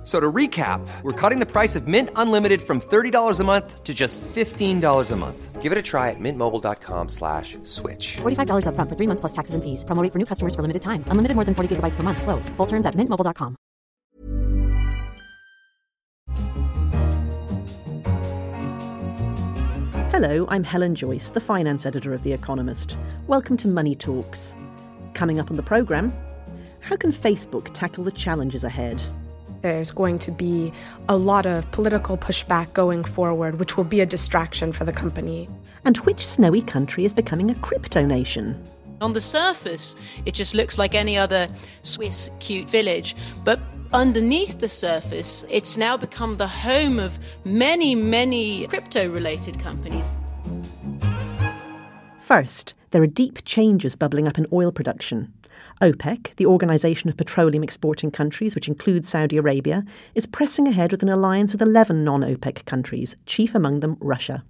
F- So to recap, we're cutting the price of Mint Unlimited from $30 a month to just $15 a month. Give it a try at mintmobile.com slash switch. $45 upfront for three months plus taxes and fees. Promo rate for new customers for limited time. Unlimited more than 40 gigabytes per month. Slows. Full terms at mintmobile.com. Hello, I'm Helen Joyce, the finance editor of The Economist. Welcome to Money Talks. Coming up on the programme, how can Facebook tackle the challenges ahead? There's going to be a lot of political pushback going forward, which will be a distraction for the company. And which snowy country is becoming a crypto nation? On the surface, it just looks like any other Swiss cute village, but underneath the surface, it's now become the home of many, many crypto related companies. First, there are deep changes bubbling up in oil production. OPEC, the Organisation of Petroleum Exporting Countries, which includes Saudi Arabia, is pressing ahead with an alliance with 11 non OPEC countries, chief among them Russia.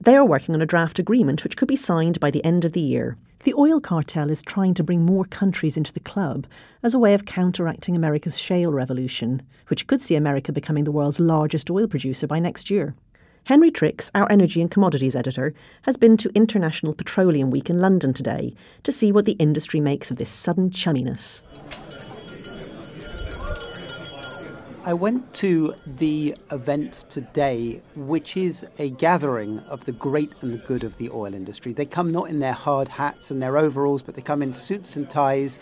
They are working on a draft agreement which could be signed by the end of the year. The oil cartel is trying to bring more countries into the club as a way of counteracting America's shale revolution, which could see America becoming the world's largest oil producer by next year. Henry Tricks, our energy and commodities editor, has been to International Petroleum Week in London today to see what the industry makes of this sudden chumminess. I went to the event today, which is a gathering of the great and the good of the oil industry. They come not in their hard hats and their overalls, but they come in suits and ties.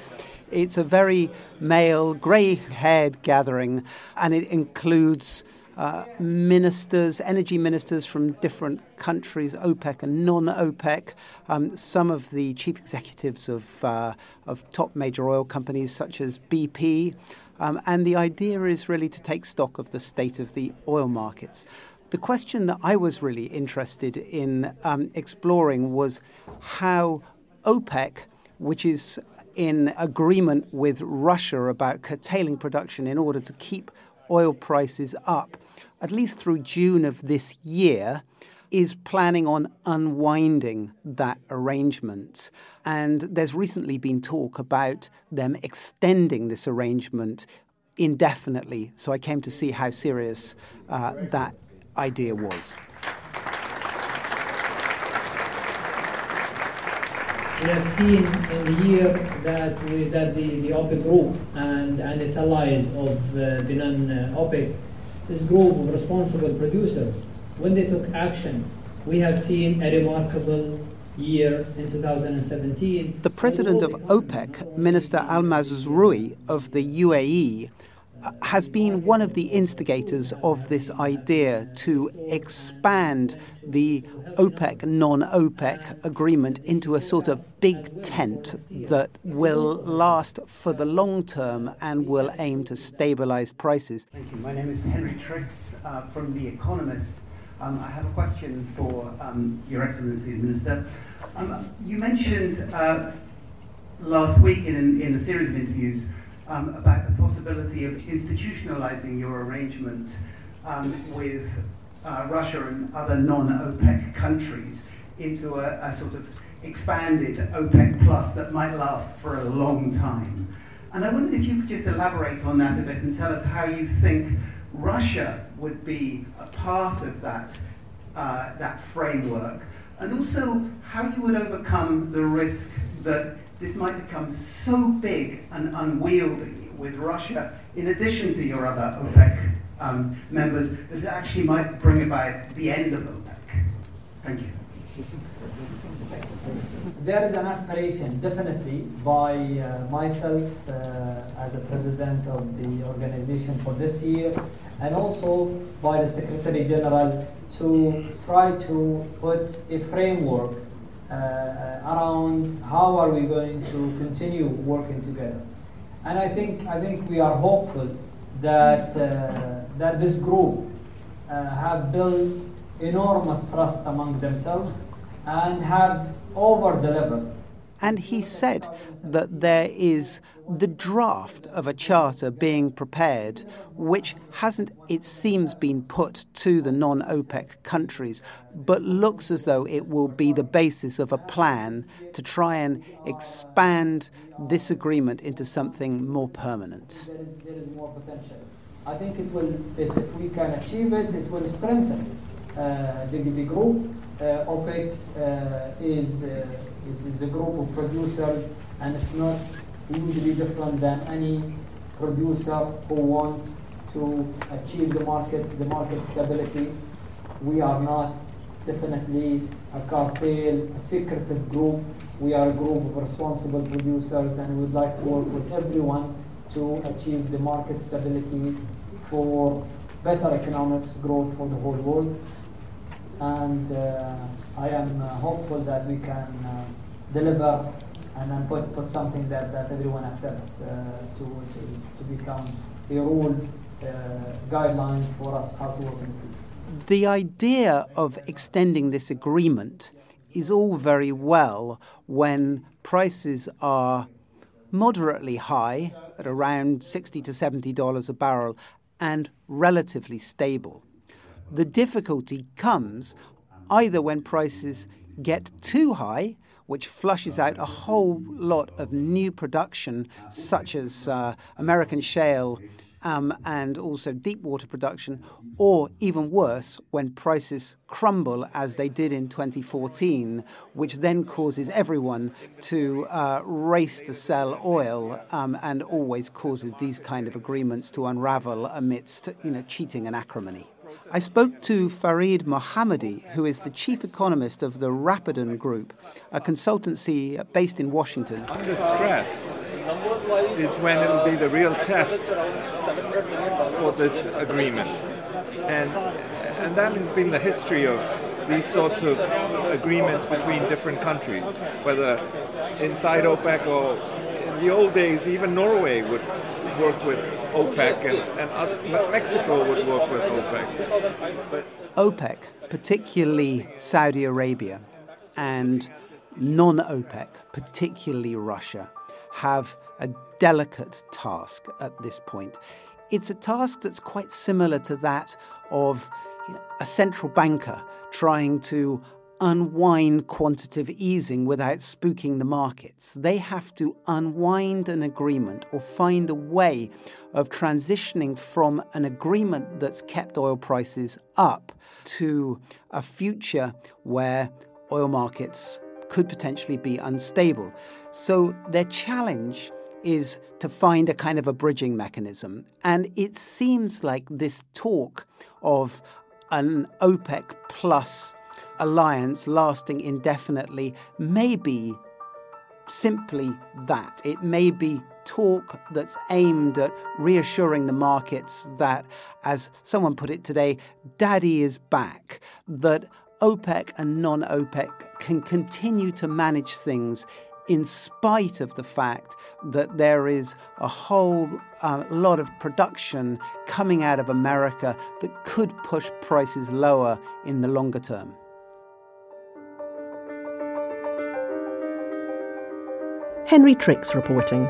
It's a very male, grey haired gathering, and it includes uh, ministers, energy ministers from different countries, OPEC and non OPEC, um, some of the chief executives of, uh, of top major oil companies such as BP. Um, and the idea is really to take stock of the state of the oil markets. The question that I was really interested in um, exploring was how OPEC, which is in agreement with Russia about curtailing production in order to keep oil prices up, at least through June of this year, is planning on unwinding that arrangement. And there's recently been talk about them extending this arrangement indefinitely. So I came to see how serious uh, that idea was. We have seen in the year that, we, that the, the OPEC group and, and its allies of uh, the non-OPEC, this group of responsible producers, when they took action, we have seen a remarkable year in 2017. The president of OPEC, Minister Al Mazroui of the UAE, has been one of the instigators of this idea to expand the OPEC non OPEC agreement into a sort of big tent that will last for the long term and will aim to stabilize prices. Thank you. My name is Henry Tricks uh, from The Economist. Um, I have a question for um, Your Excellency, the Minister. Um, you mentioned uh, last week in, in a series of interviews um, about the possibility of institutionalizing your arrangement um, with uh, Russia and other non OPEC countries into a, a, sort of expanded OPEC plus that might last for a long time. And I wondered if you could just elaborate on that a bit and tell us how you think Russia would be a part of that, uh, that framework, and also how you would overcome the risk that this might become so big and unwieldy with Russia, in addition to your other OPEC um, members, that it actually might bring about the end of OPEC. Thank you. There is an aspiration, definitely, by uh, myself uh, as a president of the organization for this year, and also by the Secretary General to try to put a framework around how are we going to continue working together. And I think, I think we are hopeful that, uh, that this group uh, have built enormous trust among themselves and have over delivered And he said that there is the draft of a charter being prepared, which hasn't, it seems, been put to the non OPEC countries, but looks as though it will be the basis of a plan to try and expand this agreement into something more permanent. There is, there is more potential. I think it will, if we can achieve it, it will strengthen uh, the, the group. Uh, OPEC uh, is, uh, is, is a group of producers, and it's not hugely different than any producer who want to achieve the market, the market stability. We are not definitely a cartel, a secretive group. We are a group of responsible producers, and we would like to work with everyone to achieve the market stability for better economics growth for the whole world. And uh, I am uh, hopeful that we can uh, deliver and then put, put something that, that everyone accepts to, to, to become a rule guidelines for us how to work in. The idea of extending this agreement is all very well when prices are moderately high at around 60 to 70 dollars a barrel and relatively stable. The difficulty comes either when prices get too high, which flushes out a whole lot of new production, such as uh, American shale um, and also deep water production, or even worse, when prices crumble as they did in 2014, which then causes everyone to uh, race to sell oil um, and always causes these kind of agreements to unravel amidst you know, cheating and acrimony. I spoke to Farid Mohammadi, who is the chief economist of the Rapidan Group, a consultancy based in Washington. Under stress is when it will be the real test for this agreement. And, and that has been the history of these sorts of agreements between different countries, whether inside OPEC or in the old days, even Norway would work with OPEC and, and Mexico would work with OPEC. But OPEC, particularly Saudi Arabia, and non OPEC, particularly Russia, have a delicate task at this point. It's a task that's quite similar to that of a central banker trying to unwind quantitative easing without spooking the markets. They have to unwind an agreement or find a way of transitioning from an agreement that's kept oil prices up to a future where oil markets could potentially be unstable. So their challenge is to find a kind of a bridging mechanism. And it seems like this talk of an OPEC plus alliance lasting indefinitely may be simply that. It may be talk that's aimed at reassuring the markets that, as someone put it today, daddy is back, that OPEC and non OPEC can continue to manage things in spite of the fact that there is a whole uh, lot of production coming out of America that could push prices lower in the longer term. Henry Tricks reporting.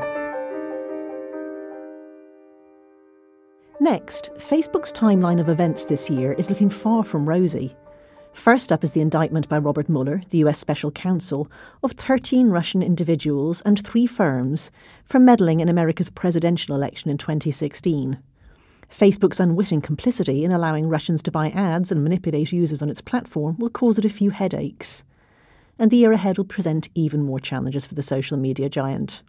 Next, Facebook's timeline of events this year is looking far from rosy. First up is the indictment by Robert Mueller, the US special counsel, of 13 Russian individuals and three firms for meddling in America's presidential election in 2016. Facebook's unwitting complicity in allowing Russians to buy ads and manipulate users on its platform will cause it a few headaches. And the year ahead will present even more challenges for the social media giant.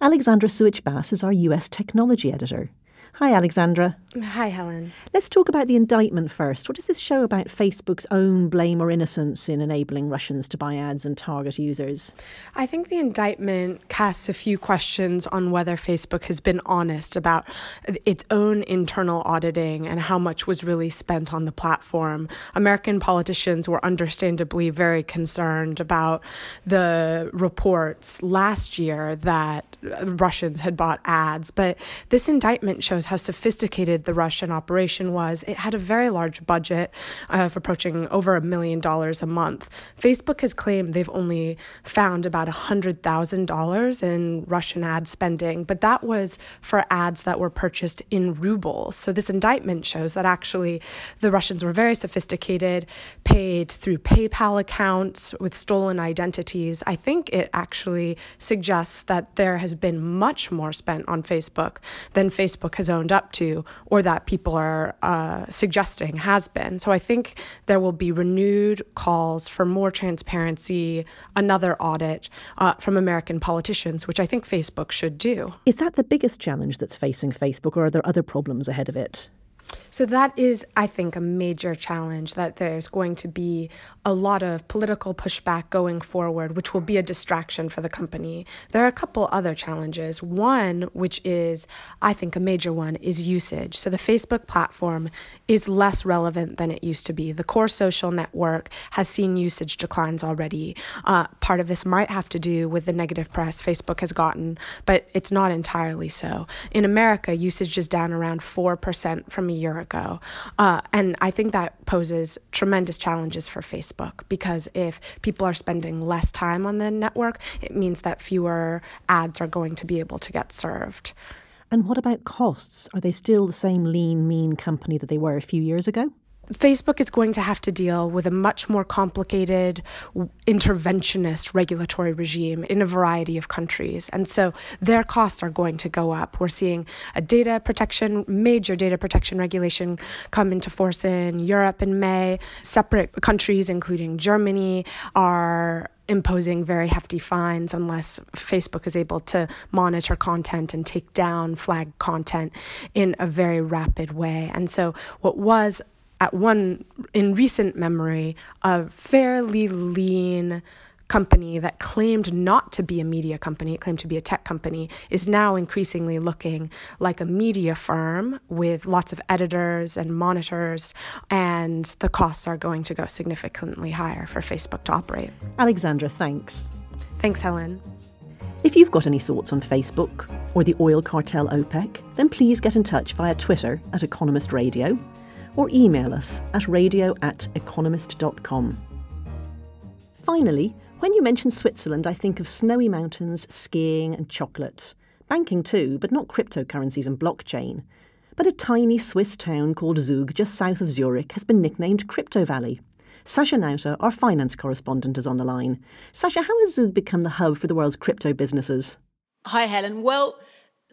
Alexandra Suich Bass is our US technology editor. Hi, Alexandra. Hi, Helen. Let's talk about the indictment first. What does this show about Facebook's own blame or innocence in enabling Russians to buy ads and target users? I think the indictment casts a few questions on whether Facebook has been honest about its own internal auditing and how much was really spent on the platform. American politicians were understandably very concerned about the reports last year that Russians had bought ads, but this indictment shows how sophisticated the Russian operation was. It had a very large budget uh, of approaching over a million dollars a month. Facebook has claimed they've only found about $100,000 in Russian ad spending, but that was for ads that were purchased in rubles. So this indictment shows that actually the Russians were very sophisticated, paid through PayPal accounts with stolen identities. I think it actually suggests that there has been much more spent on Facebook than Facebook has owned up to, or that people are uh, suggesting has been. So I think there will be renewed calls for more transparency, another audit uh, from American politicians, which I think Facebook should do. Is that the biggest challenge that's facing Facebook, or are there other problems ahead of it? So that is, I think, a major challenge that there's going to be a lot of political pushback going forward, which will be a distraction for the company. There are a couple other challenges. One, which is, I think, a major one, is usage. So the Facebook platform is less relevant than it used to be. The core social network has seen usage declines already. Uh, part of this might have to do with the negative press Facebook has gotten, but it's not entirely so. In America, usage is down around 4% from a year ago. Uh, and I think that poses tremendous challenges for Facebook because if people are spending less time on the network, it means that fewer ads are going to be able to get served. And what about costs? Are they still the same lean, mean company that they were a few years ago? Facebook is going to have to deal with a much more complicated interventionist regulatory regime in a variety of countries. And so their costs are going to go up. We're seeing a data protection, major data protection regulation come into force in Europe in May. Separate countries, including Germany, are imposing very hefty fines unless Facebook is able to monitor content and take down flag content in a very rapid way. And so, what was at one in recent memory a fairly lean company that claimed not to be a media company, it claimed to be a tech company, is now increasingly looking like a media firm with lots of editors and monitors, and the costs are going to go significantly higher for Facebook to operate. Alexandra, thanks. Thanks, Helen. If you've got any thoughts on Facebook or the oil cartel OPEC, then please get in touch via Twitter at Economist Radio or email us at radio at economist.com. Finally, when you mention Switzerland, I think of snowy mountains, skiing, and chocolate. Banking too, but not cryptocurrencies and blockchain. But a tiny Swiss town called Zug, just south of Zurich, has been nicknamed Crypto Valley. Sacha Nauta, our finance correspondent, is on the line. Sacha, how has Zug become the hub for the world's crypto businesses? Hi, Helen. Well,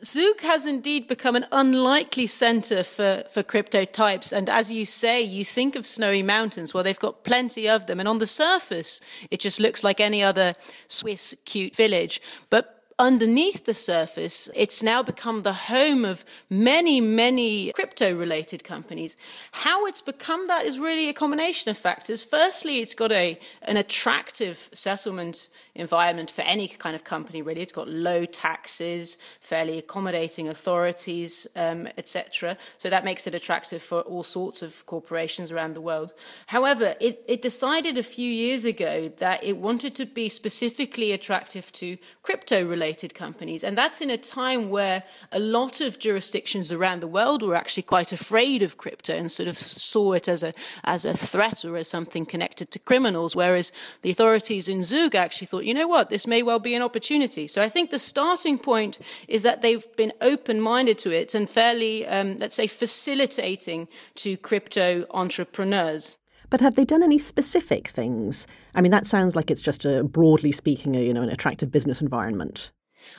Zug has indeed become an unlikely center for, for crypto types. And as you say, you think of snowy mountains. Well, they've got plenty of them. And on the surface, it just looks like any other Swiss cute village. But underneath the surface, it's now become the home of many, many crypto related companies. How it's become that is really a combination of factors. Firstly, it's got a, an attractive settlement environment for any kind of company, really. It's got low taxes, fairly accommodating authorities, um, etc. So that makes it attractive for all sorts of corporations around the world. However, it, it decided a few years ago that it wanted to be specifically attractive to crypto related related companies. And that's in a time where a lot of jurisdictions around the world were actually quite afraid of crypto and sort of saw it as a, as a threat or as something connected to criminals. Whereas the authorities in Zug actually thought, you know what, this may well be an opportunity. So I think the starting point is that they've been open minded to it and fairly, um, let's say, facilitating to crypto entrepreneurs. But have they done any specific things? I mean, that sounds like it's just a broadly speaking, a, you know, an attractive business environment.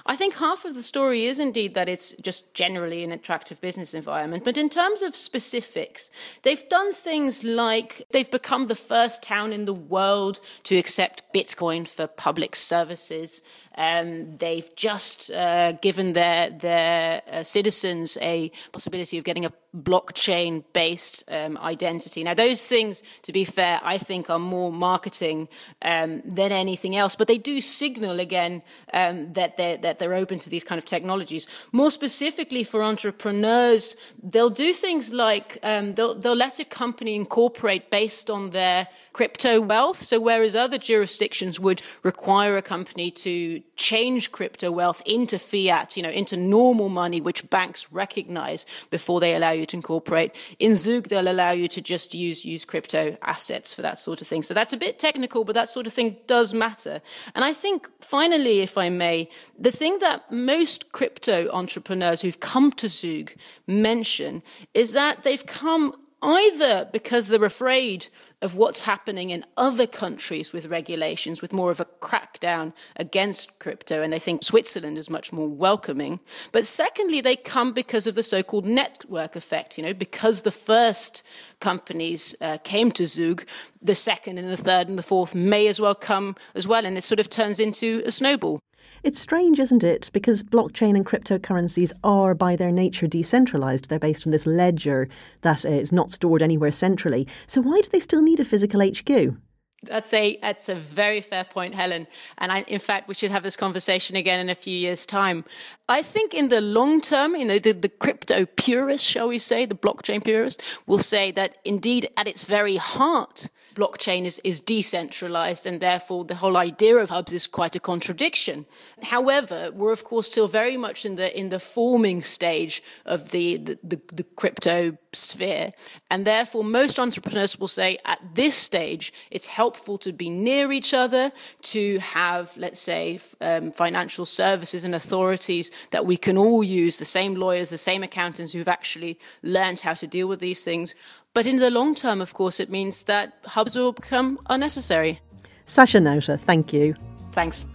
I think half of the story is indeed that it's just generally an attractive business environment. But in terms of specifics, they've done things like they've become the first town in the world to accept Bitcoin for public services. Um, they've just uh, given their their uh, citizens a possibility of getting a blockchain based um, identity. Now, those things, to be fair, I think are more marketing um, than anything else, but they do signal again um, that they're that they're open to these kind of technologies. More specifically for entrepreneurs, they'll do things like um, they'll they'll let a company incorporate based on their crypto wealth. So whereas other jurisdictions would require a company to change crypto wealth into fiat, you know, into normal money, which banks recognize before they allow you to incorporate. In Zug, they'll allow you to just use, use crypto assets for that sort of thing. So that's a bit technical, but that sort of thing does matter. And I think finally, if I may, the thing that most crypto entrepreneurs who've come to Zug mention is that they've come either because they're afraid of what's happening in other countries with regulations, with more of a crackdown against crypto, and they think Switzerland is much more welcoming. But secondly, they come because of the so-called network effect, you know, because the first companies uh, came to Zug, the second and the third and the fourth may as well come as well, and it sort of turns into a snowball. It's strange, isn't it? Because blockchain and cryptocurrencies are, by their nature, decentralized. They're based on this ledger that uh, is not stored anywhere centrally. So, why do they still need a physical HQ? That's a that's a very fair point, Helen. And I, in fact, we should have this conversation again in a few years' time. I think in the long term, you know, the, the crypto purists, shall we say, the blockchain purists, will say that indeed, at its very heart, blockchain is, is decentralized and therefore the whole idea of hubs is quite a contradiction. However, we're of course still very much in the, in the forming stage of the, the, the, the crypto sphere. And therefore most entrepreneurs will say at this stage, it's helpful to be near each other, to have, let's say, um, financial services and authorities that we can all use, the same lawyers, the same accountants who've actually learned how to deal with these things. But in the long term, of course, it means that hubs will become unnecessary. Sacha Nauta, thank you. Thanks.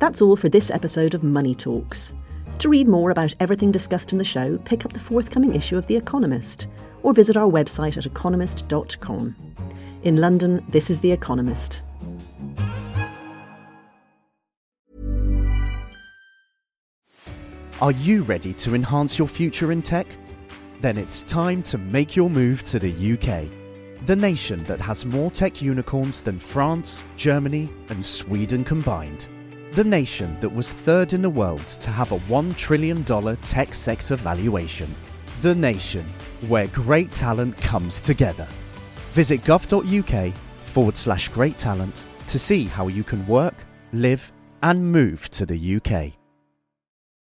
That's all for this episode of Money Talks. To read more about everything discussed in the show, pick up the forthcoming issue of The Economist or visit our website at economist.com. In London, this is The Economist. Are you ready to enhance your future in tech? Then it's time to make your move to the UK, the nation that has more tech unicorns than France, Germany, and Sweden combined. The nation that was third in the world to have a $1 trillion tech sector valuation. The nation where great talent comes together. Visit gov.uk forward slash great talent to see how you can work, live, and move to the UK.